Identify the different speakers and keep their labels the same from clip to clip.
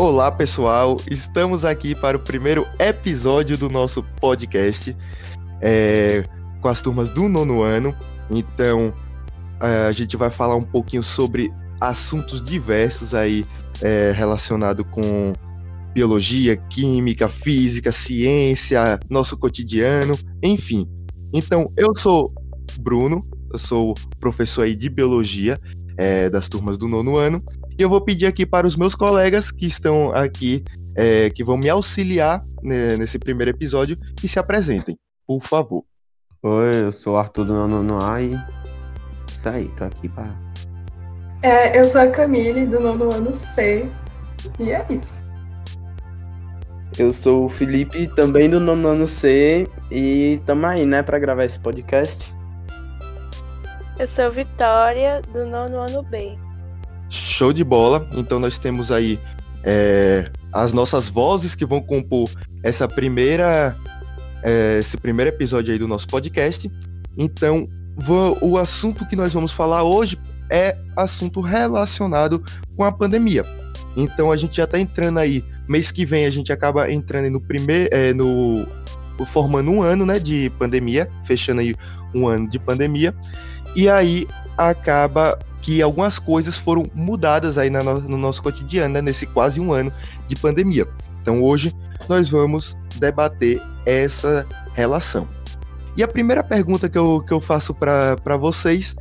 Speaker 1: Olá, pessoal. Estamos aqui para o primeiro episódio do nosso podcast é, com as turmas do nono ano. Então, é, a gente vai falar um pouquinho sobre assuntos diversos aí é, relacionado com biologia, química, física, ciência, nosso cotidiano, enfim. Então, eu sou Bruno, eu sou professor aí de biologia é, das turmas do nono ano e eu vou pedir aqui para os meus colegas que estão aqui, é, que vão me auxiliar né, nesse primeiro episódio, que se apresentem, por favor.
Speaker 2: Oi, eu sou o Arthur do Nono A e isso aí, tô aqui para.
Speaker 3: É, eu sou a Camille do Nono Ano C e é isso.
Speaker 4: Eu sou o Felipe, também do Nono Ano C e tamo aí, né, para gravar esse podcast.
Speaker 5: Eu sou Vitória, do Nono Ano B.
Speaker 1: Show de bola. Então nós temos aí é, as nossas vozes que vão compor essa primeira, é, esse primeiro episódio aí do nosso podcast. Então o assunto que nós vamos falar hoje é assunto relacionado com a pandemia. Então a gente já está entrando aí mês que vem a gente acaba entrando no primeiro, é, no formando um ano, né, de pandemia, fechando aí um ano de pandemia. E aí acaba que algumas coisas foram mudadas aí no, no nosso cotidiano, né, nesse quase um ano de pandemia. Então hoje nós vamos debater essa relação. E a primeira pergunta que eu, que eu faço para vocês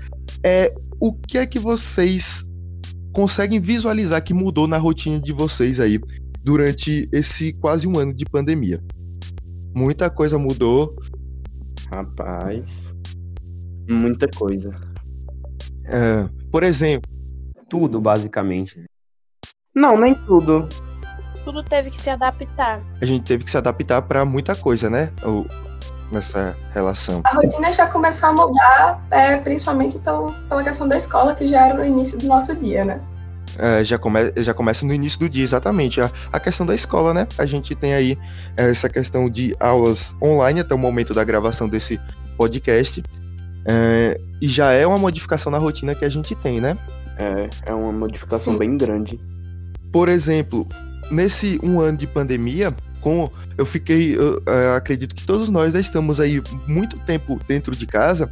Speaker 1: é o que é que vocês conseguem visualizar que mudou na rotina de vocês aí durante esse quase um ano de pandemia? Muita coisa mudou.
Speaker 4: Rapaz, muita coisa.
Speaker 1: É, por exemplo.
Speaker 2: Tudo, basicamente.
Speaker 4: Não, nem tudo.
Speaker 5: Tudo teve que se adaptar.
Speaker 1: A gente teve que se adaptar para muita coisa, né? O, nessa relação.
Speaker 3: A rotina já começou a mudar, é, principalmente pelo, pela questão da escola, que já era no início do nosso dia, né?
Speaker 1: É, já, come, já começa no início do dia, exatamente. A, a questão da escola, né? A gente tem aí é, essa questão de aulas online até o momento da gravação desse podcast. É, e já é uma modificação na rotina que a gente tem, né?
Speaker 4: É, é uma modificação Sim. bem grande.
Speaker 1: Por exemplo, nesse um ano de pandemia, com eu fiquei, eu, eu acredito que todos nós já estamos aí muito tempo dentro de casa,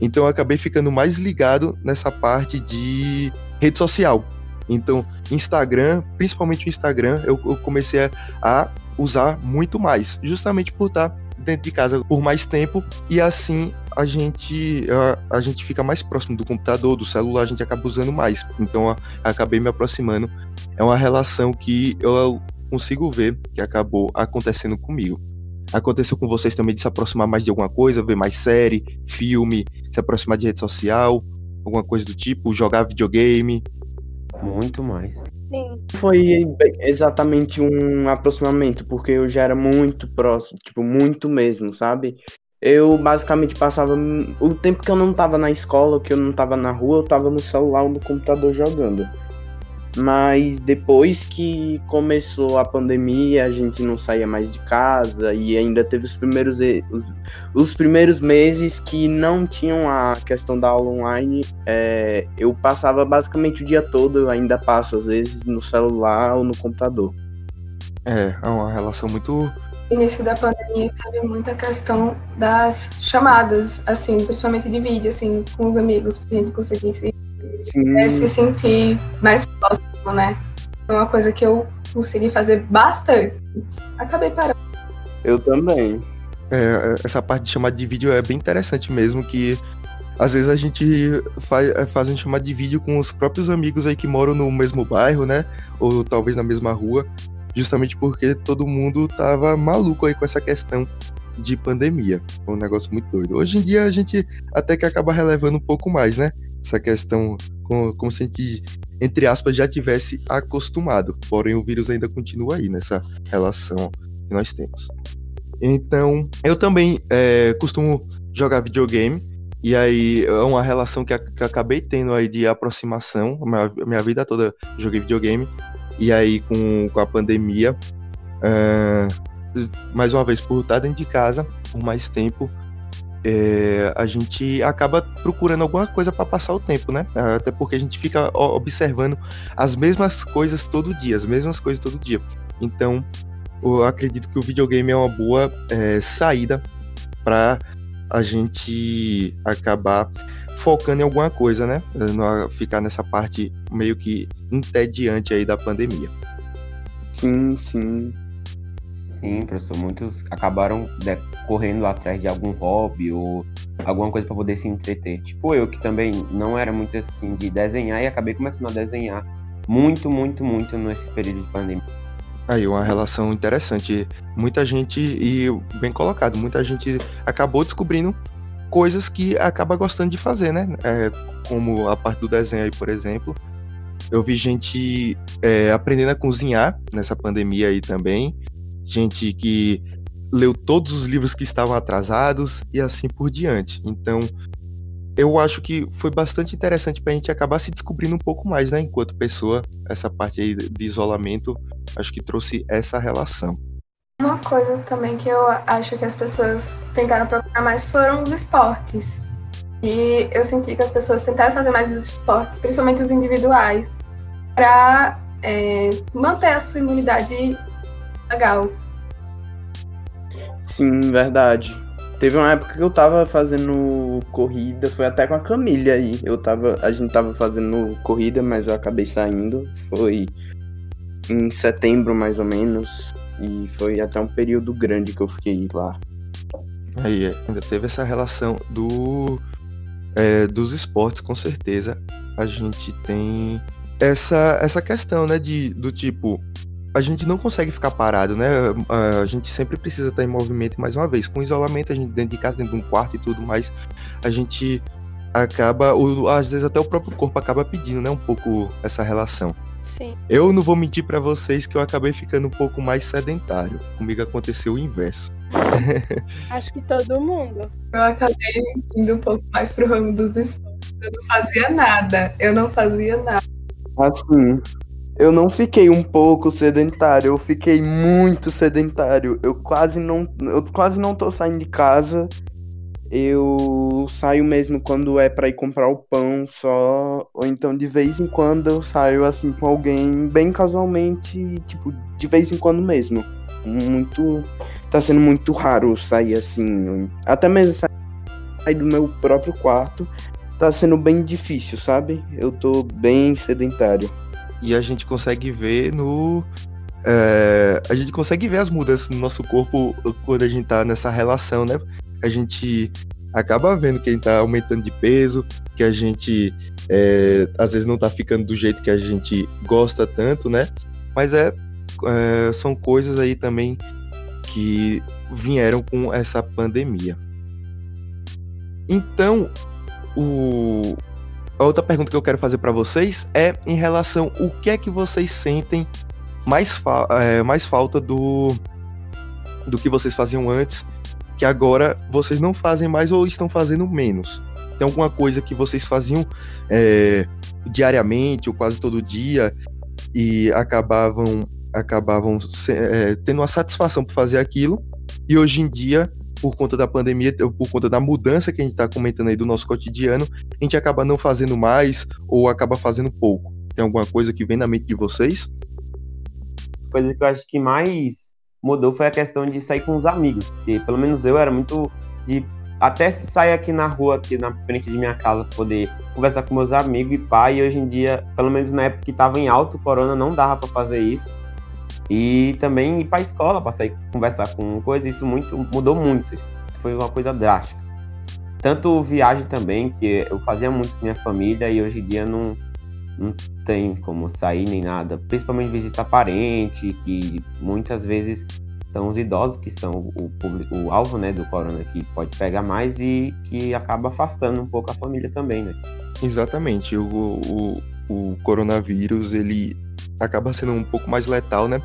Speaker 1: então eu acabei ficando mais ligado nessa parte de rede social. Então, Instagram, principalmente o Instagram, eu, eu comecei a, a usar muito mais, justamente por estar dentro de casa por mais tempo e assim a gente a, a, gente fica mais próximo do computador, do celular, a gente acaba usando mais. Então acabei me aproximando. É uma relação que eu consigo ver que acabou acontecendo comigo. Aconteceu com vocês também de se aproximar mais de alguma coisa, ver mais série, filme, se aproximar de rede social, alguma coisa do tipo, jogar videogame?
Speaker 2: Muito mais.
Speaker 5: Sim.
Speaker 4: Foi exatamente um aproximamento, porque eu já era muito próximo, tipo, muito mesmo, sabe? Eu basicamente passava o tempo que eu não tava na escola, que eu não tava na rua, eu tava no celular ou no computador jogando. Mas depois que começou a pandemia, a gente não saía mais de casa e ainda teve os primeiros, os, os primeiros meses que não tinham a questão da aula online. É, eu passava basicamente o dia todo, eu ainda passo às vezes no celular ou no computador.
Speaker 1: É, é uma relação muito.
Speaker 3: No início da pandemia teve muita questão das chamadas, assim, principalmente de vídeo, assim, com os amigos, pra gente conseguir se é se sentir mais próximo, né? Foi uma coisa que eu consegui fazer bastante. Acabei parando.
Speaker 4: Eu também.
Speaker 1: É, essa parte de chamada de vídeo é bem interessante mesmo, que às vezes a gente faz, é, faz um chamada de vídeo com os próprios amigos aí que moram no mesmo bairro, né? Ou talvez na mesma rua, justamente porque todo mundo tava maluco aí com essa questão de pandemia. Foi um negócio muito doido. Hoje em dia a gente até que acaba relevando um pouco mais, né? essa questão como, como se a gente, entre aspas, já tivesse acostumado. Porém, o vírus ainda continua aí nessa relação que nós temos. Então, eu também é, costumo jogar videogame. E aí é uma relação que, que acabei tendo aí de aproximação. A minha, minha vida toda joguei videogame. E aí com, com a pandemia, uh, mais uma vez, por estar dentro de casa por mais tempo, é, a gente acaba procurando alguma coisa para passar o tempo, né? Até porque a gente fica observando as mesmas coisas todo dia, as mesmas coisas todo dia. Então, eu acredito que o videogame é uma boa é, saída para a gente acabar focando em alguma coisa, né? Não ficar nessa parte meio que entediante aí da pandemia.
Speaker 4: Sim, sim.
Speaker 2: Sim, professor. Muitos acabaram né, correndo atrás de algum hobby ou alguma coisa para poder se entreter. Tipo eu, que também não era muito assim de desenhar e acabei começando a desenhar muito, muito, muito nesse período de pandemia.
Speaker 1: Aí, uma relação interessante. Muita gente, e bem colocado, muita gente acabou descobrindo coisas que acaba gostando de fazer, né? É, como a parte do desenho aí, por exemplo. Eu vi gente é, aprendendo a cozinhar nessa pandemia aí também. Gente que leu todos os livros que estavam atrasados e assim por diante. Então, eu acho que foi bastante interessante para a gente acabar se descobrindo um pouco mais, né? Enquanto pessoa, essa parte aí de isolamento, acho que trouxe essa relação.
Speaker 3: Uma coisa também que eu acho que as pessoas tentaram procurar mais foram os esportes. E eu senti que as pessoas tentaram fazer mais os esportes, principalmente os individuais, para é, manter a sua imunidade legal.
Speaker 4: Sim, verdade. Teve uma época que eu tava fazendo corrida, foi até com a Camila aí. Eu tava, a gente tava fazendo corrida, mas eu acabei saindo. Foi em setembro mais ou menos. E foi até um período grande que eu fiquei lá.
Speaker 1: Aí, ainda teve essa relação do é, dos esportes, com certeza. A gente tem essa, essa questão, né, de, do tipo, a gente não consegue ficar parado, né? A gente sempre precisa estar em movimento mais uma vez. Com isolamento, a gente dentro de casa, dentro de um quarto e tudo mais, a gente acaba, ou, às vezes até o próprio corpo acaba pedindo, né, um pouco essa relação.
Speaker 5: Sim.
Speaker 1: Eu não vou mentir para vocês que eu acabei ficando um pouco mais sedentário. Comigo aconteceu o inverso.
Speaker 5: Acho que todo mundo.
Speaker 3: Eu acabei indo um pouco mais pro ramo dos esportes. Eu não fazia nada. Eu não fazia nada.
Speaker 4: Assim, eu não fiquei um pouco sedentário, eu fiquei muito sedentário. Eu quase não, eu quase não tô saindo de casa eu saio mesmo quando é para ir comprar o pão só, ou então de vez em quando eu saio assim com alguém bem casualmente, tipo, de vez em quando mesmo. Muito tá sendo muito raro sair assim, até mesmo sair do meu próprio quarto tá sendo bem difícil, sabe? Eu tô bem sedentário.
Speaker 1: E a gente consegue ver no é, a gente consegue ver as mudanças no nosso corpo quando a gente tá nessa relação, né? a gente acaba vendo quem tá aumentando de peso, que a gente é, às vezes não tá ficando do jeito que a gente gosta tanto, né? Mas é, é, são coisas aí também que vieram com essa pandemia. Então, o, a outra pergunta que eu quero fazer para vocês é em relação o que é que vocês sentem mais, fa é, mais falta do, do que vocês faziam antes que agora vocês não fazem mais ou estão fazendo menos? Tem alguma coisa que vocês faziam é, diariamente ou quase todo dia e acabavam acabavam é, tendo uma satisfação por fazer aquilo e hoje em dia por conta da pandemia, por conta da mudança que a gente está comentando aí do nosso cotidiano, a gente acaba não fazendo mais ou acaba fazendo pouco. Tem alguma coisa que vem na mente de vocês?
Speaker 2: Coisa que eu acho que mais mudou foi a questão de sair com os amigos, porque pelo menos eu era muito de até sair aqui na rua, aqui na frente de minha casa, poder conversar com meus amigos e pai, e hoje em dia, pelo menos na época que estava em alto corona, não dava para fazer isso. E também ir para a escola, para sair conversar com coisa, isso muito mudou muito, isso foi uma coisa drástica. Tanto viagem também, que eu fazia muito com minha família e hoje em dia não não tem como sair nem nada, principalmente visitar parente, que muitas vezes são os idosos que são o, público, o alvo né, do corona, que pode pegar mais e que acaba afastando um pouco a família também, né?
Speaker 1: Exatamente, o, o, o coronavírus, ele acaba sendo um pouco mais letal, né?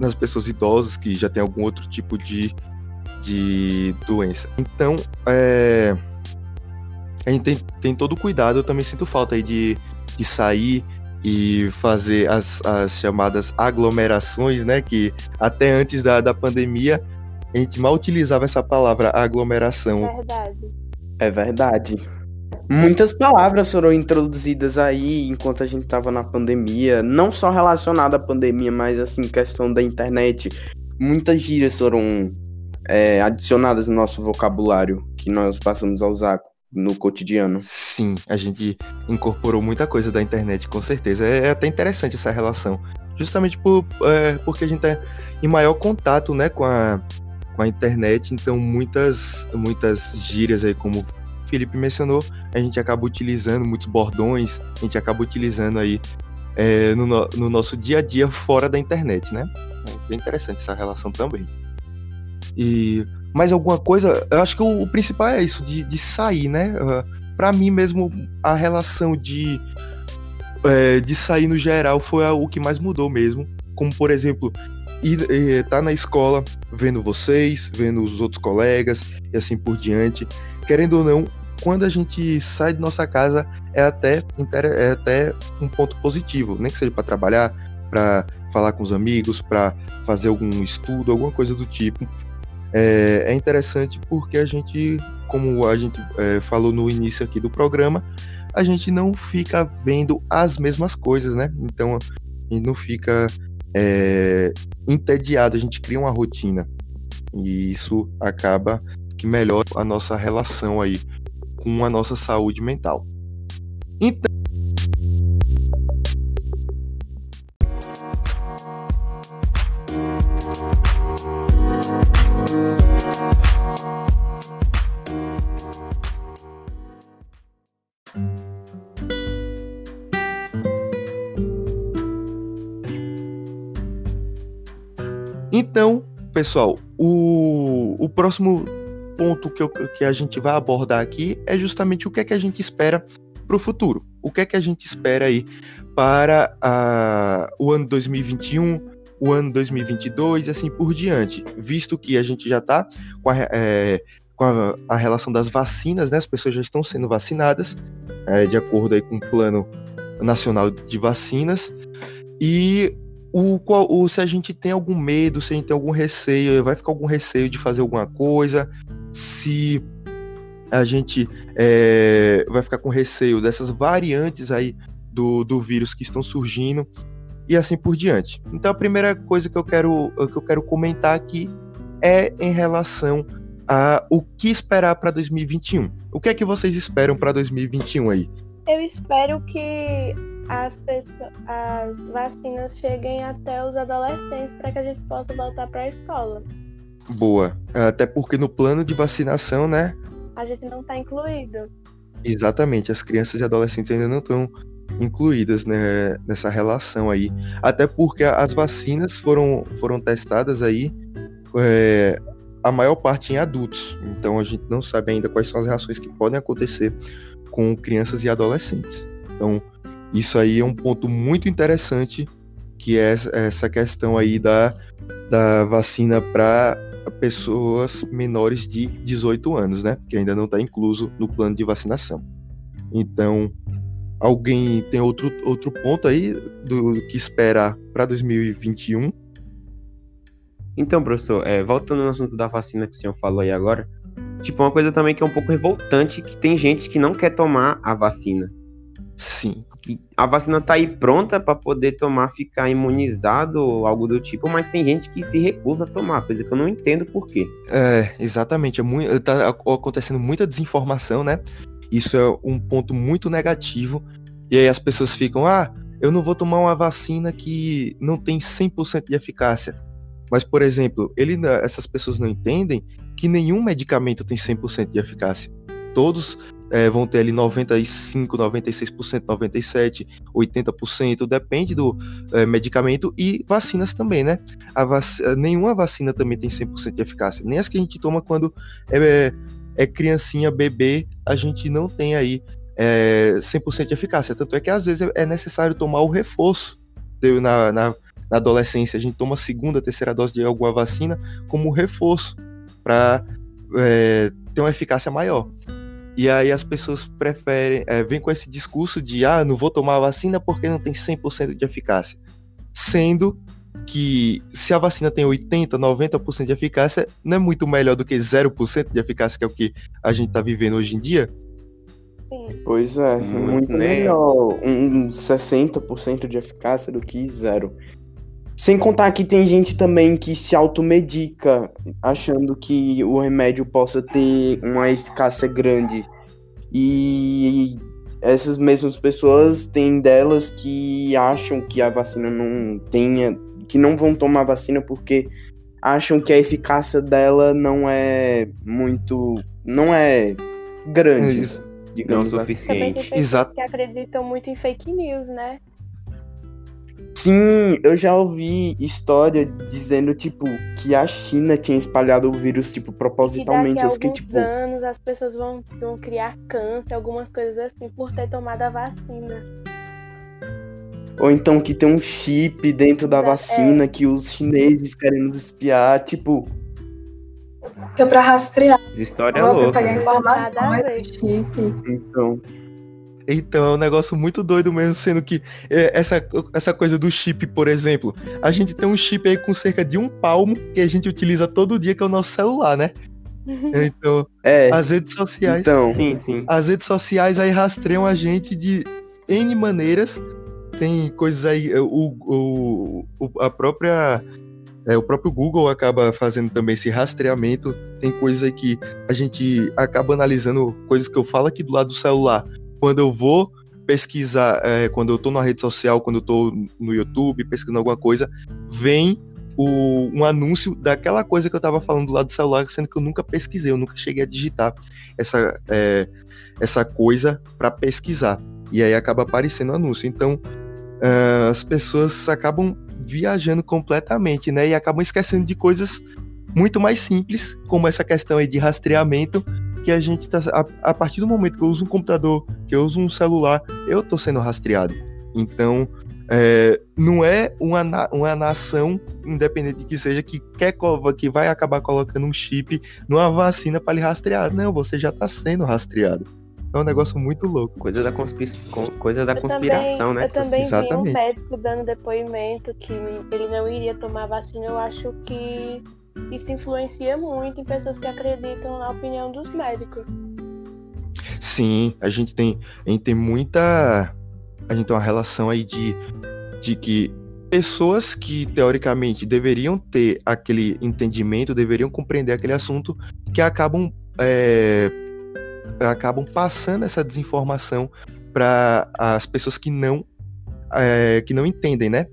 Speaker 1: Nas pessoas idosas que já tem algum outro tipo de, de doença. Então, é, a gente tem, tem todo o cuidado, eu também sinto falta aí de de sair e fazer as, as chamadas aglomerações, né? Que até antes da, da pandemia a gente mal utilizava essa palavra aglomeração.
Speaker 5: Verdade.
Speaker 4: É verdade. Muitas palavras foram introduzidas aí enquanto a gente tava na pandemia, não só relacionada à pandemia, mas assim, questão da internet. Muitas gírias foram é, adicionadas no nosso vocabulário que nós passamos a usar no cotidiano.
Speaker 1: Sim, a gente incorporou muita coisa da internet, com certeza. É, é até interessante essa relação. Justamente por, é, porque a gente tá em maior contato né, com, a, com a internet, então muitas, muitas gírias aí, como Felipe mencionou, a gente acaba utilizando muitos bordões, a gente acaba utilizando aí é, no, no nosso dia a dia fora da internet, né? É bem interessante essa relação também. E mais alguma coisa, eu acho que o, o principal é isso, de, de sair, né? Uh, para mim mesmo, a relação de, é, de sair no geral foi o que mais mudou mesmo. Como, por exemplo, ir, é, tá na escola vendo vocês, vendo os outros colegas e assim por diante. Querendo ou não, quando a gente sai de nossa casa é até, é até um ponto positivo, nem que seja para trabalhar, para falar com os amigos, para fazer algum estudo, alguma coisa do tipo é, é interessante porque a gente, como a gente é, falou no início aqui do programa, a gente não fica vendo as mesmas coisas, né? Então a gente não fica é, entediado, a gente cria uma rotina. E isso acaba que melhora a nossa relação aí com a nossa saúde mental. Então, Então, pessoal, o, o próximo ponto que, eu, que a gente vai abordar aqui é justamente o que é que a gente espera para o futuro. O que é que a gente espera aí para o ano 2021, o ano 2022 e assim por diante, visto que a gente já está com, a, é, com a, a, relação das vacinas, né? As pessoas já estão sendo vacinadas, é, de acordo aí com o Plano Nacional de Vacinas, e o, o, se a gente tem algum medo, se a gente tem algum receio, vai ficar algum receio de fazer alguma coisa, se a gente é, vai ficar com receio dessas variantes aí do, do vírus que estão surgindo e assim por diante. Então a primeira coisa que eu quero, que eu quero comentar aqui é em relação a o que esperar para 2021. O que é que vocês esperam para 2021 aí?
Speaker 5: Eu espero que as, as vacinas cheguem até os adolescentes para que a gente possa voltar para a escola.
Speaker 1: Boa. Até porque no plano de vacinação, né?
Speaker 5: A gente não está incluído.
Speaker 1: Exatamente, as crianças e adolescentes ainda não estão incluídas né, nessa relação aí. Até porque as vacinas foram, foram testadas aí, é, a maior parte em adultos. Então a gente não sabe ainda quais são as reações que podem acontecer com crianças e adolescentes. Então, isso aí é um ponto muito interessante, que é essa questão aí da, da vacina para pessoas menores de 18 anos, né? Que ainda não está incluso no plano de vacinação. Então, alguém tem outro, outro ponto aí do, do que esperar para 2021?
Speaker 2: Então, professor, é, voltando no assunto da vacina que o senhor falou aí agora, tipo, uma coisa também que é um pouco revoltante, que tem gente que não quer tomar a vacina.
Speaker 1: Sim.
Speaker 2: Que a vacina tá aí pronta para poder tomar, ficar imunizado ou algo do tipo, mas tem gente que se recusa a tomar, coisa que eu não entendo por quê.
Speaker 1: É, exatamente. É muito, tá acontecendo muita desinformação, né? Isso é um ponto muito negativo. E aí as pessoas ficam, ah, eu não vou tomar uma vacina que não tem 100% de eficácia. Mas, por exemplo, ele, essas pessoas não entendem que nenhum medicamento tem 100% de eficácia. Todos é, vão ter ali 95, 96%, 97%, 80%, depende do é, medicamento e vacinas também, né? Vac... Nenhuma vacina também tem 100% de eficácia, nem as que a gente toma quando é, é criancinha, bebê, a gente não tem aí é, 100% de eficácia. Tanto é que às vezes é necessário tomar o reforço na, na, na adolescência. A gente toma a segunda, terceira dose de alguma vacina como reforço para é, ter uma eficácia maior. E aí as pessoas preferem, é, vêm com esse discurso de ah, não vou tomar a vacina porque não tem 100% de eficácia. Sendo que se a vacina tem 80, 90% de eficácia, não é muito melhor do que 0% de eficácia, que é o que a gente está vivendo hoje em dia?
Speaker 4: Pois é,
Speaker 2: Muito,
Speaker 4: muito,
Speaker 2: né?
Speaker 4: melhor um 60% de eficácia do que zero. Sem contar que tem gente também que se automedica, achando que o remédio possa ter uma eficácia grande. E essas mesmas pessoas têm delas que acham que a vacina não tenha, que não vão tomar vacina porque acham que a eficácia dela não é muito, não é grande,
Speaker 1: É isso.
Speaker 2: Não
Speaker 4: digamos assim.
Speaker 5: Também tem
Speaker 2: suficiente.
Speaker 5: pessoas
Speaker 1: Exato.
Speaker 5: que acreditam muito em fake news, né?
Speaker 4: Sim, eu já ouvi história dizendo, tipo, que a China tinha espalhado o vírus, tipo,
Speaker 5: Que
Speaker 4: propositalmente.
Speaker 5: daqui a
Speaker 4: Eu fiquei,
Speaker 5: alguns
Speaker 4: tipo,
Speaker 5: anos as pessoas vão, vão criar câncer, algumas coisas assim, por ter tomado a vacina.
Speaker 4: ou então que tem um chip dentro da
Speaker 5: É.
Speaker 4: vacina que os chineses querem nos espiar, tipo,
Speaker 3: Que é pra rastrear,
Speaker 2: história é
Speaker 3: pra
Speaker 2: louca.
Speaker 3: pegar informações
Speaker 5: Nada a
Speaker 3: do
Speaker 5: ver.
Speaker 3: chip.
Speaker 4: então.
Speaker 1: Então, é um negócio muito doido mesmo, sendo que é, essa, essa coisa do chip, por exemplo, a gente tem um chip aí com cerca de um palmo que a gente utiliza todo dia, que é o nosso celular, né? Então,
Speaker 4: É,
Speaker 1: as redes sociais.
Speaker 4: então.
Speaker 2: Sim, sim.
Speaker 1: As redes sociais aí rastreiam a gente de N maneiras. Tem coisas aí, é, o, o, o- a própria. é, o próprio Google acaba fazendo também esse rastreamento. Tem coisas aí que a gente acaba analisando, coisas que eu falo aqui do lado do celular. Quando eu vou pesquisar, é, quando eu tô na rede social, quando eu tô no YouTube pesquisando alguma coisa, vem o- um anúncio daquela coisa que eu tava falando do lado do celular, sendo que eu nunca pesquisei, eu nunca cheguei a digitar essa, é, essa coisa para pesquisar. E aí acaba aparecendo o anúncio. Então, ah, as pessoas acabam viajando completamente, né? E acabam esquecendo de coisas muito mais simples, como essa questão aí de rastreamento, que a gente tá. A, a partir do momento que eu uso um computador, que eu uso um celular, eu tô sendo rastreado. Então, é, não é uma, na- uma nação, independente que seja, que quer que vai acabar colocando um chip numa vacina para lhe rastrear. Não, você já tá sendo rastreado. É um negócio muito louco.
Speaker 2: Coisa da, conspira... co- coisa da
Speaker 5: Eu
Speaker 2: conspiração,
Speaker 5: também,
Speaker 2: né?
Speaker 5: Eu também vi
Speaker 1: Exatamente.
Speaker 5: um médico dando depoimento que ele não iria tomar vacina. Eu acho que isso influencia muito em pessoas que acreditam na opinião dos médicos.
Speaker 1: Sim, a gente tem, a gente tem muita. A gente tem uma relação aí de, de que pessoas que teoricamente deveriam ter aquele entendimento, deveriam compreender aquele assunto, que acabam, é, acabam passando essa desinformação para as pessoas que não, é, que não entendem, né?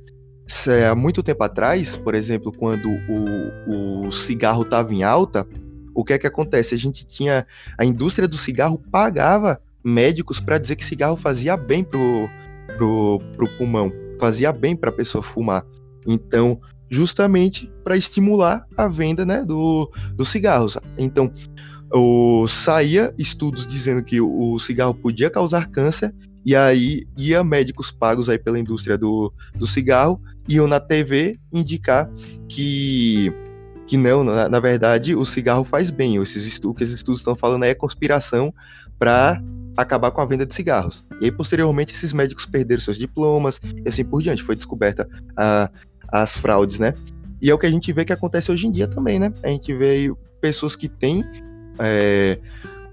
Speaker 1: Se- Há muito tempo atrás, por exemplo, quando o, o cigarro estava em alta, o que é que acontece? A gente tinha a indústria do cigarro pagava médicos para dizer que cigarro fazia bem pro, pro, pro pulmão, fazia bem para a pessoa fumar. Então, justamente para estimular a venda né, do, dos cigarros. Então, o, saía estudos dizendo que o, o cigarro podia causar câncer, e aí ia médicos pagos aí pela indústria do, do cigarro, iam na TV indicar que que não, na, na verdade, o cigarro faz bem. Esses estu- o que esses estudos estão falando é conspiração para acabar com a venda de cigarros. E aí, posteriormente, esses médicos perderam seus diplomas e assim por diante. Foi descoberta a- as fraudes, né? E é o que a gente vê que acontece hoje em dia também, né? A gente vê pessoas que têm é,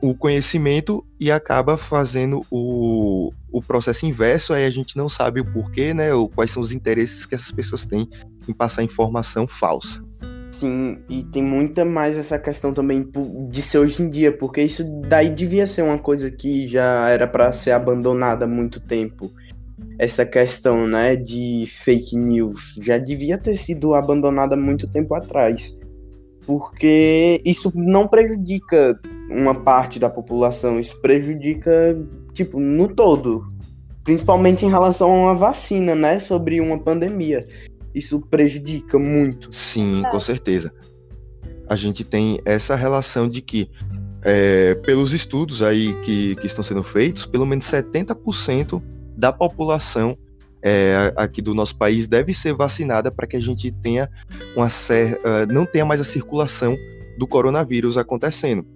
Speaker 1: o conhecimento e acaba fazendo o, o processo inverso, aí a gente não sabe o porquê, né? Ou quais são os interesses que essas pessoas têm em passar informação falsa.
Speaker 4: Sim, e tem muita mais essa questão também de ser hoje em dia, porque isso daí devia ser uma coisa que já era para ser abandonada há muito tempo. Essa questão, né, de fake news já devia ter sido abandonada há muito tempo atrás. Porque isso não prejudica uma parte da população, isso prejudica, tipo, no todo. Principalmente em relação a uma vacina, né, sobre uma pandemia. Isso prejudica muito.
Speaker 1: Sim,
Speaker 5: É.
Speaker 1: com certeza. A gente tem essa relação de que, é, pelos estudos aí que, que estão sendo feitos, pelo menos 70% da população é, aqui do nosso país deve ser vacinada para que a gente tenha uma ah, não tenha mais a circulação do coronavírus acontecendo,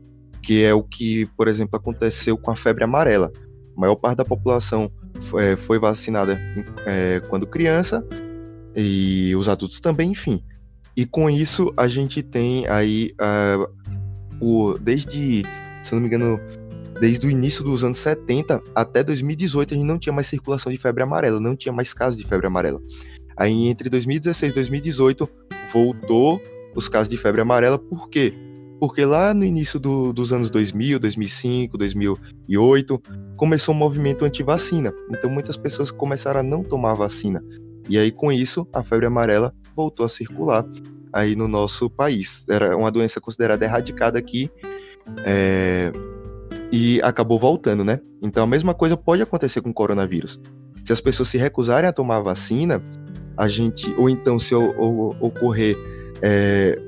Speaker 1: que é o que, por exemplo, aconteceu com a febre amarela. A maior parte da população foi, foi vacinada é, quando criança E os adultos também, enfim. E com isso a gente tem aí uh, o, desde, se não me engano, desde o início dos anos 70 até 2018 a gente não tinha mais circulação de febre amarela, não tinha mais casos de febre amarela. Aí entre 2016 e 2018 voltou os casos de febre amarela, por quê? Porque lá no início do, dos anos 2000, 2005, 2008, começou um movimento anti-vacina. Então muitas pessoas começaram a não tomar vacina. E aí com isso, a febre amarela voltou a circular aí no nosso país. Era uma doença considerada erradicada aqui é, e acabou voltando, né? Então a mesma coisa pode acontecer com o coronavírus. Se as pessoas se recusarem a tomar a vacina, a gente, ou então se ocorrer é,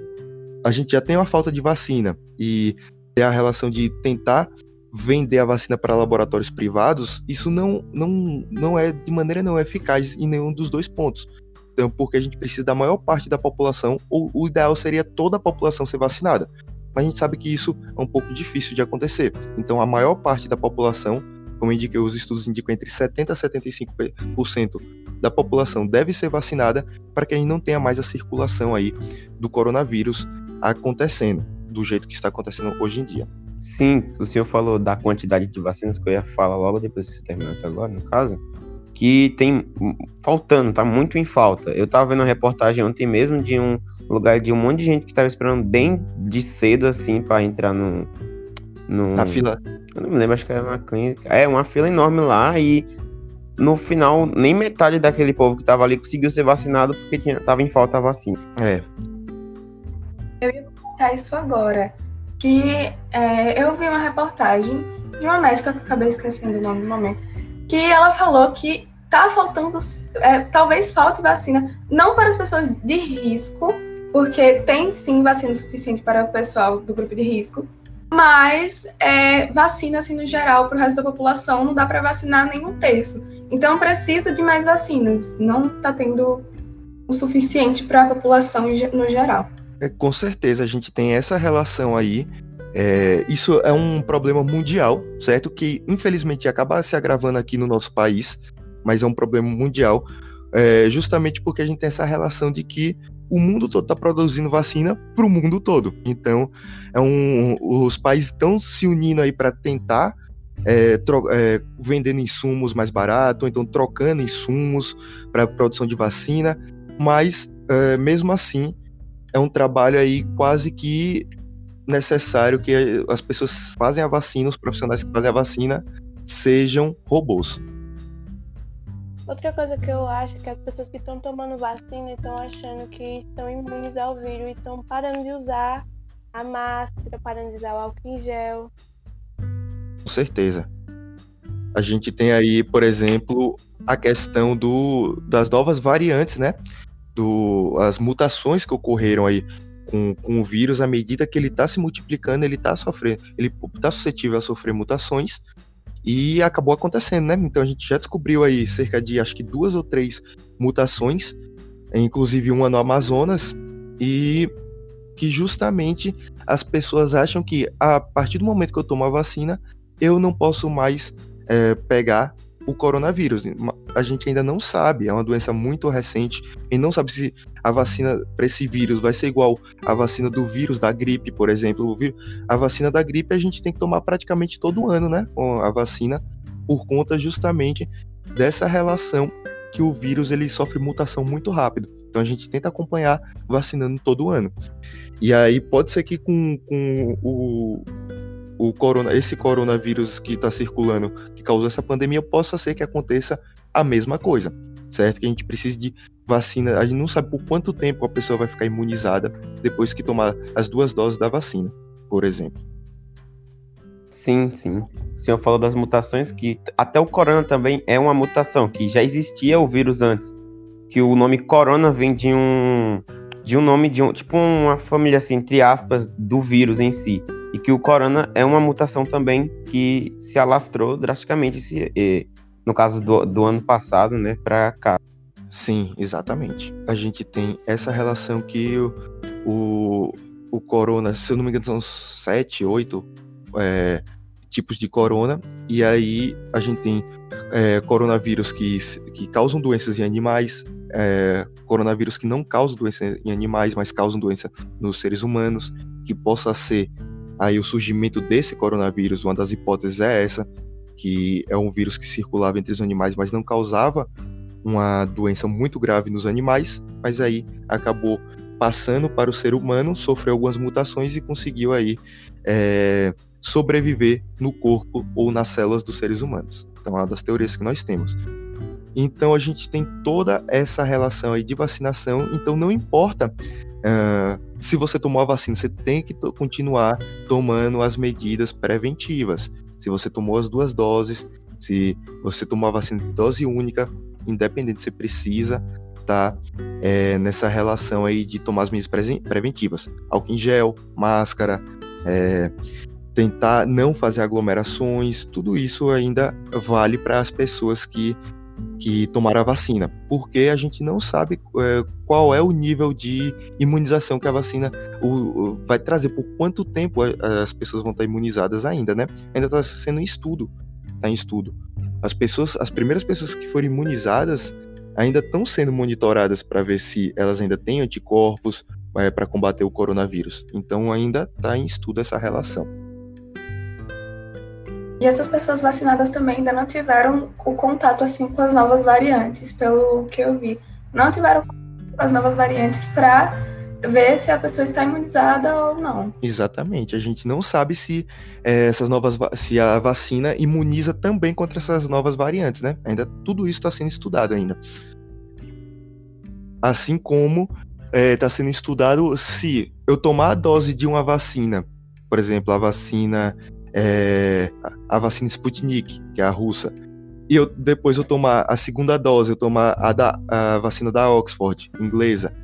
Speaker 1: a gente já tem uma falta de vacina e ter a relação de tentar vender a vacina para laboratórios privados, isso não, não, não é de maneira não eficaz em nenhum dos dois pontos. Então, porque a gente precisa da maior parte da população, ou o ideal seria toda a população ser vacinada. Mas a gente sabe que isso é um pouco difícil de acontecer. Então, a maior parte da população, como indiquei, os estudos indicam entre 70% a 75% da população deve ser vacinada para que a gente não tenha mais a circulação aí do coronavírus acontecendo do jeito que está acontecendo hoje em dia.
Speaker 2: Sim, o senhor falou da quantidade de vacinas que eu ia falar logo depois que você terminasse agora, no caso, que tem faltando, tá muito em falta. Eu tava vendo uma reportagem ontem mesmo de um lugar de um monte de gente que tava esperando bem de cedo assim para entrar no, no
Speaker 1: na fila.
Speaker 2: Eu não me lembro, acho que era uma clínica. É, uma fila enorme lá e no final nem metade daquele povo que tava ali conseguiu ser vacinado porque tinha, tava em falta a vacina.
Speaker 1: É,
Speaker 3: eu ia comentar isso agora. Que é, eu vi uma reportagem de uma médica que eu acabei esquecendo o nome no momento. Que ela falou que tá faltando. É, talvez falte vacina, não para as pessoas de risco, porque tem sim vacina suficiente para o pessoal do grupo de risco. Mas é, vacina, assim, no geral, para o resto da população, não dá para vacinar nenhum terço. Então precisa de mais vacinas. Não está tendo o suficiente para a população no geral.
Speaker 1: É, com certeza, a gente tem essa relação aí. É, isso é um problema mundial, certo? Que infelizmente acaba se agravando aqui no nosso país, mas é um problema mundial, é, justamente porque a gente tem essa relação de que o mundo todo está produzindo vacina para o mundo todo. Então, é um, os países estão se unindo aí para tentar é, é, vendendo insumos mais barato, então trocando insumos para produção de vacina, mas é, mesmo assim é um trabalho aí quase que necessário que as pessoas fazem a vacina, os profissionais que fazem a vacina, sejam robôs.
Speaker 5: Outra coisa que eu acho é que as pessoas que estão tomando vacina estão achando que estão imunes ao vírus e estão parando de usar a máscara, parando de usar o álcool em gel.
Speaker 1: Com certeza. A gente tem aí, por exemplo, a questão do, das novas variantes, né? do, as mutações que ocorreram aí com, com o vírus, à medida que ele está se multiplicando, ele está sofrendo, ele está suscetível a sofrer mutações e acabou acontecendo, né? Então a gente já descobriu aí cerca de acho que duas ou três mutações, inclusive uma no Amazonas, e que justamente as pessoas acham que a partir do momento que eu tomo a vacina, eu não posso mais é, pegar o coronavírus. A gente ainda não sabe, é uma doença muito recente e não sabe se a vacina para esse vírus vai ser igual à vacina do vírus da gripe, por exemplo. A vacina da gripe a gente tem que tomar praticamente todo ano, né? A vacina, por conta justamente dessa relação que o vírus ele sofre mutação muito rápido. Então a gente tenta acompanhar vacinando todo ano. E aí pode ser que com, com o, o corona, esse coronavírus que está circulando, que causou essa pandemia, possa ser que aconteça a mesma coisa, certo? Que a gente precise de vacina. A gente não sabe por quanto tempo a pessoa vai ficar imunizada depois que tomar as duas doses da vacina, por exemplo.
Speaker 2: Sim, sim. O senhor falou das mutações que até o corona também é uma mutação, que já existia o vírus antes. Que o nome corona vem de um de um nome de um, tipo uma família assim, entre aspas, do vírus em si e que o corona é uma mutação também que se alastrou drasticamente esse, no caso do, do ano passado, né, para cá.
Speaker 1: Sim, exatamente. A gente tem essa relação que o, o, o corona, se eu não me engano, são sete, oito é, tipos de corona, e aí a gente tem é, coronavírus que, que causam doenças em animais, é, coronavírus que não causam doença em animais, mas causam doença nos seres humanos, que possa ser aí o surgimento desse coronavírus. Uma das hipóteses é essa, que é um vírus que circulava entre os animais, mas não causava uma doença muito grave nos animais, mas aí acabou passando para o ser humano, sofreu algumas mutações e conseguiu aí é, sobreviver no corpo ou nas células dos seres humanos. Então, é uma das teorias que nós temos. Então, a gente tem toda essa relação aí de vacinação. Então, não importa uh, se você tomou a vacina, você tem que continuar tomando as medidas preventivas. Se você tomou as duas doses, se você tomou a vacina de dose única, independente, você precisa estar tá, é, nessa relação aí de tomar as medidas preventivas. Álcool em gel, máscara, é, tentar não fazer aglomerações, tudo isso ainda vale para as pessoas que, que tomaram a vacina, porque a gente não sabe é, qual é o nível de imunização que a vacina o, o, vai trazer, por quanto tempo as pessoas vão estar imunizadas ainda, né? Ainda está sendo em estudo, está em estudo. As pessoas, as primeiras pessoas que foram imunizadas ainda estão sendo monitoradas para ver se elas ainda têm anticorpos é, para combater o coronavírus. Então ainda está em estudo essa relação.
Speaker 3: E essas pessoas vacinadas também ainda não tiveram o contato assim com as novas variantes, pelo que eu vi. Não tiveram as novas variantes para ver se a pessoa está imunizada ou não.
Speaker 1: Exatamente. A gente não sabe se é, essas novas se a vacina imuniza também contra essas novas variantes, né? Ainda tudo isso está sendo estudado ainda. Assim como está é, tá sendo estudado se eu tomar a dose de uma vacina, por exemplo, a vacina é, a vacina Sputnik, que é a russa, e eu, depois eu tomar a segunda dose, eu tomar a, da, a vacina da Oxford, inglesa,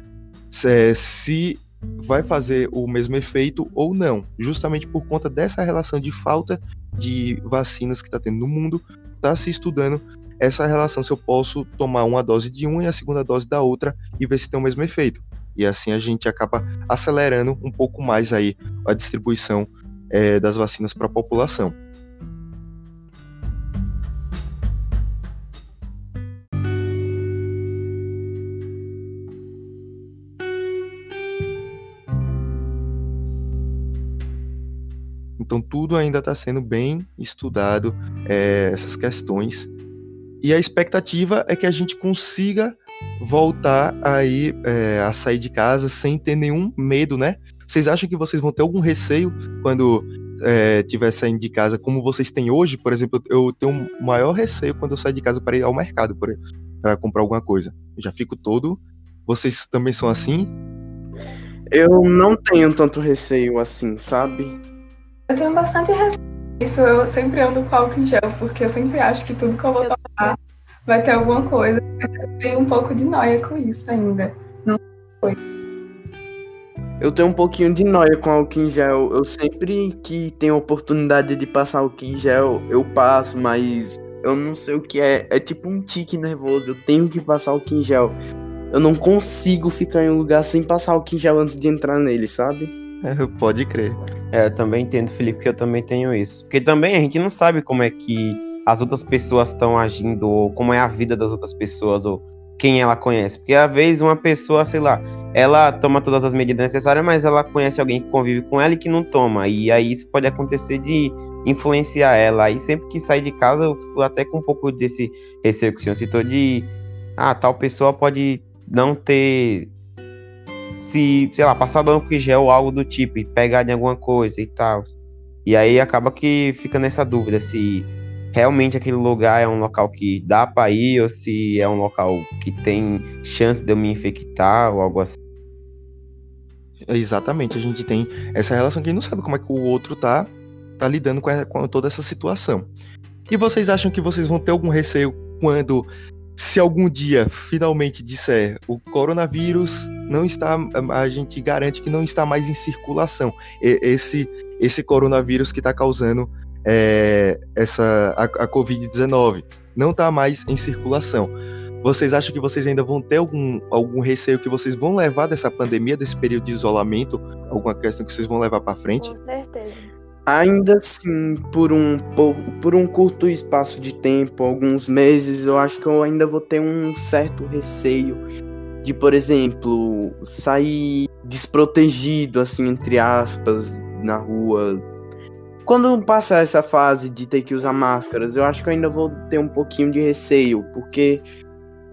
Speaker 1: se, se vai fazer o mesmo efeito ou não, justamente por conta dessa relação de falta de vacinas que está tendo no mundo, está se estudando essa relação se eu posso tomar uma dose de uma e a segunda dose da outra e ver se tem o mesmo efeito. E assim a gente acaba acelerando um pouco mais aí a distribuição é, das vacinas para a população. Então tudo ainda está sendo bem estudado, é, essas questões. E a expectativa é que a gente consiga voltar aí é, a sair de casa sem ter nenhum medo, né? Vocês acham que vocês vão ter algum receio quando é, tiver saindo de casa, como vocês têm hoje? Por exemplo, eu tenho um maior receio quando eu saio de casa para ir ao mercado para comprar alguma coisa. Eu já fico todo. Vocês também são assim?
Speaker 4: Eu não tenho tanto receio assim, sabe?
Speaker 3: Eu tenho bastante receio. Isso eu sempre ando com álcool em gel, porque eu sempre acho que tudo que eu vou tomar vai ter alguma coisa. Eu tenho um pouco de noia com isso ainda. Não foi.
Speaker 4: Eu tenho um pouquinho de noia com álcool em gel. Eu sempre que tenho oportunidade de passar álcool em gel, eu passo, mas eu não sei o que é. É tipo um tique nervoso. Eu tenho que passar álcool em gel. Eu não consigo ficar em um lugar sem passar álcool em gel antes de entrar nele, sabe?
Speaker 1: É, pode crer.
Speaker 2: É, eu também entendo, Felipe, que eu também tenho isso. Porque também a gente não sabe como é que as outras pessoas estão agindo, ou como é a vida das outras pessoas, ou quem ela conhece. Porque às vezes uma pessoa, sei lá, ela toma todas as medidas necessárias, mas ela conhece alguém que convive com ela e que não toma. E aí isso pode acontecer de influenciar ela. E sempre que sai de casa, eu fico até com um pouco desse receio que o senhor citou de. Ah, tal pessoa pode não ter se, sei lá, passar do álcool gel ou algo do tipo e pegar de alguma coisa e tal. E aí acaba que fica nessa dúvida se realmente aquele lugar é um local que dá para ir ou se é um local que tem chance de eu me infectar ou algo assim.
Speaker 1: Exatamente, a gente tem essa relação que a gente não sabe como é que o outro tá, tá lidando com, a, com toda essa situação. E vocês acham que vocês vão ter algum receio quando se algum dia finalmente disser o coronavírus não está, a gente garante que não está mais em circulação. Esse, esse coronavírus que está causando é, essa a, a Covid-19 não está mais em circulação. Vocês acham que vocês ainda vão ter algum, algum receio que vocês vão levar dessa pandemia, desse período de isolamento? Alguma questão que vocês vão levar para frente?
Speaker 5: Com certeza.
Speaker 4: Ainda assim, por um, por, por um curto espaço de tempo, alguns meses, eu acho que eu ainda vou ter um certo receio de, por exemplo, sair desprotegido, assim, entre aspas, na rua. Quando passar essa fase de ter que usar máscaras, eu acho que eu ainda vou ter um pouquinho de receio, porque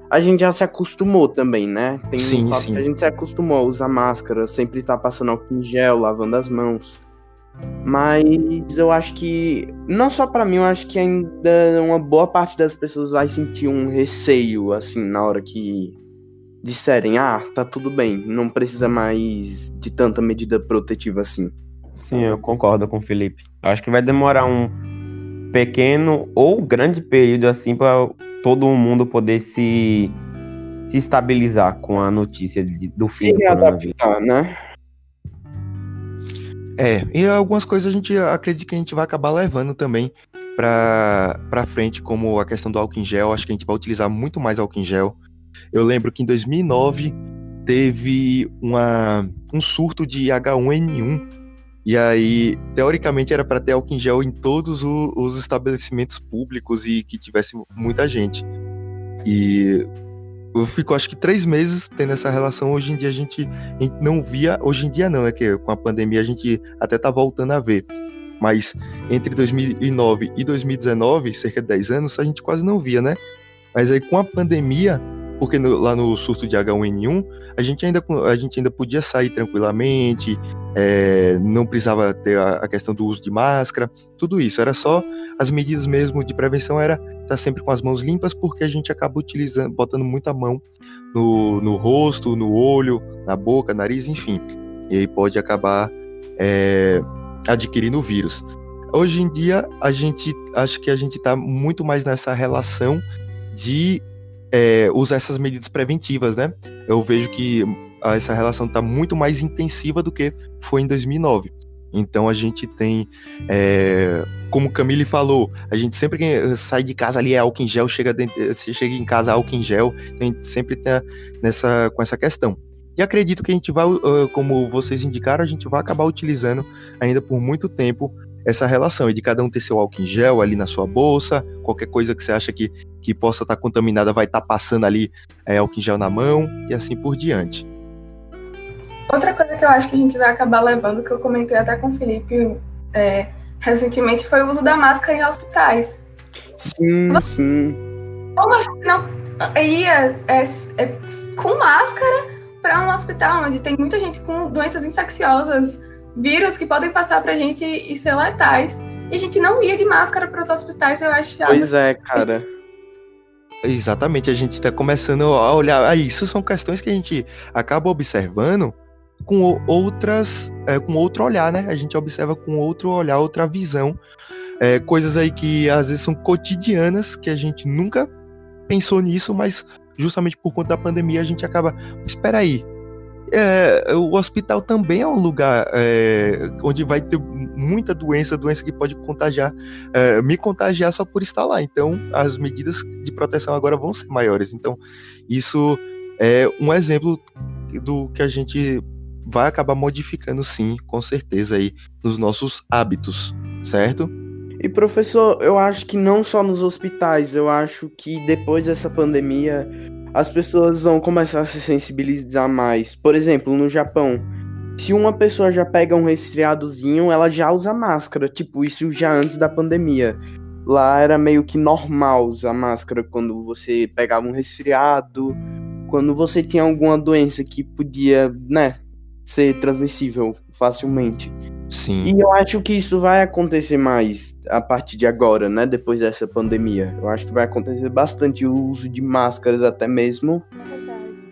Speaker 4: a gente já se acostumou também, né? Tem
Speaker 1: sim,
Speaker 4: um fato
Speaker 1: sim.
Speaker 4: que a gente se acostumou a usar máscara, sempre tá passando álcool em gel, lavando as mãos. Mas eu acho que, não só para mim, eu acho que ainda uma boa parte das pessoas vai sentir um receio, assim, na hora que disserem, ah, tá tudo bem, não precisa mais de tanta medida protetiva assim.
Speaker 2: Sim, eu concordo com o Felipe. Eu acho que vai demorar um pequeno ou grande período assim para todo mundo poder se se estabilizar com a notícia de, do fim
Speaker 4: Se
Speaker 2: do
Speaker 4: adaptar, né?
Speaker 1: É, e algumas coisas a gente acredita que a gente vai acabar levando também pra, pra frente, como a questão do álcool em gel. Acho que a gente vai utilizar muito mais álcool em gel. Eu lembro que em 2009 teve uma, um surto de H1N1. E aí, teoricamente, era para ter álcool em gel em todos o- os estabelecimentos públicos e que tivesse muita gente. E eu fico, acho que, três meses tendo essa relação. Hoje em dia a gente, a gente não via. Hoje em dia não, é que com a pandemia a gente até tá voltando a ver. Mas entre 2009 e 2019, cerca de 10 anos, a gente quase não via, né? Mas aí com a pandemia, porque no- lá no surto de H1N1, a gente ainda, a gente ainda podia sair tranquilamente, é, não precisava ter a, a questão do uso de máscara, tudo isso. Era só as medidas mesmo de prevenção, era estar sempre com as mãos limpas, porque a gente acaba utilizando, botando muita mão no, no rosto, no olho, na boca, nariz, enfim. E aí pode acabar é, adquirindo o vírus. Hoje em dia, a gente acho que a gente está muito mais nessa relação de é, usar essas medidas preventivas, né? Eu vejo que essa relação está muito mais intensiva do que foi em 2009. Então a gente tem, é, como Camille falou, a gente sempre que sai de casa ali é álcool em gel, chega, dentro, você chega em casa álcool em gel, a gente sempre tá nessa, com essa questão. E acredito que a gente vai, como vocês indicaram, a gente vai acabar utilizando ainda por muito tempo essa relação, e de cada um ter seu álcool em gel ali na sua bolsa, qualquer coisa que você acha que, que possa estar contaminada vai estar passando ali é, álcool em gel na mão, e assim por diante.
Speaker 3: Outra coisa que eu acho que a gente vai acabar levando, que eu comentei até com o Felipe é, recentemente, foi o uso da máscara em hospitais.
Speaker 4: Sim, sim.
Speaker 3: Como a gente não ia é, é, com máscara para um hospital onde tem muita gente com doenças infecciosas, vírus que podem passar pra gente e ser letais. E a gente não ia de máscara para os hospitais, eu acho.
Speaker 4: Pois é, cara.
Speaker 1: Exatamente, a gente está começando a olhar. Ah, isso são questões que a gente acaba observando com outras, é, com outro olhar, né? A gente observa com outro olhar, outra visão, é, coisas aí que às vezes são cotidianas que a gente nunca pensou nisso, mas justamente por conta da pandemia a gente acaba. Espera aí. é, o hospital também é um lugar é, onde vai ter muita doença, doença que pode contagiar, é, me contagiar só por estar lá. Então, as medidas de proteção agora vão ser maiores. Então, isso é um exemplo do que a gente vai acabar modificando, sim, com certeza, aí, nos nossos hábitos, certo?
Speaker 4: E professor, eu acho que não só nos hospitais, eu acho que depois dessa pandemia as pessoas vão começar a se sensibilizar mais. Por exemplo, no Japão, se uma pessoa já pega um resfriadozinho, ela já usa máscara, tipo, isso já antes da pandemia. Lá era meio que normal usar máscara quando você pegava um resfriado, quando você tinha alguma doença que podia, né, ser transmissível facilmente.
Speaker 1: Sim.
Speaker 4: E eu acho que isso vai acontecer mais a partir de agora, né? Depois dessa pandemia. Eu acho que vai acontecer bastante o uso de máscaras, até mesmo.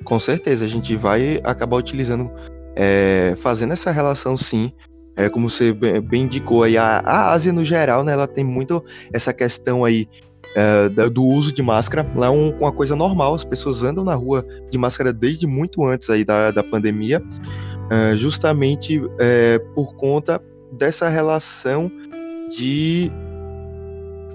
Speaker 1: Com certeza, a gente vai acabar utilizando, é, fazendo essa relação sim. É, como você bem, indicou aí, a, a Ásia no geral, né, ela tem muito essa questão aí é, do uso de máscara. Lá é um- uma coisa normal, as pessoas andam na rua de máscara desde muito antes aí da, da pandemia, é, justamente é, por conta dessa relação de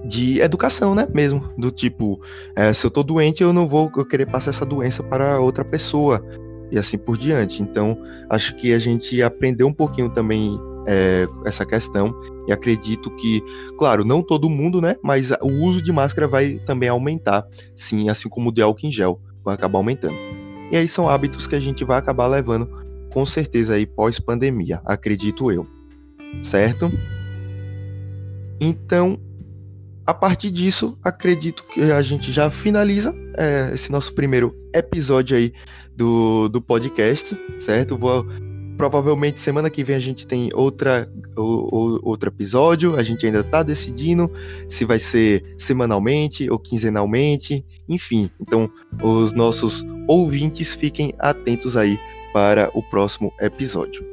Speaker 1: de educação, né, mesmo, do tipo, é, se eu tô doente, eu não vou querer passar essa doença para outra pessoa e assim por diante. Então, acho que a gente aprendeu um pouquinho também é, essa questão E acredito que, claro, não todo mundo, né? Mas o uso de máscara vai também aumentar, sim, assim como o de álcool em gel vai acabar aumentando. E aí são hábitos que a gente vai acabar levando com certeza aí pós-pandemia, acredito eu. Certo? Então, a partir disso, acredito que a gente já finaliza é, esse nosso primeiro episódio aí do, do podcast, certo? Vou, provavelmente semana que vem a gente tem outra, o, o, outro episódio. A gente ainda tá decidindo se vai ser semanalmente ou quinzenalmente, enfim. Então, os nossos ouvintes fiquem atentos aí para o próximo episódio.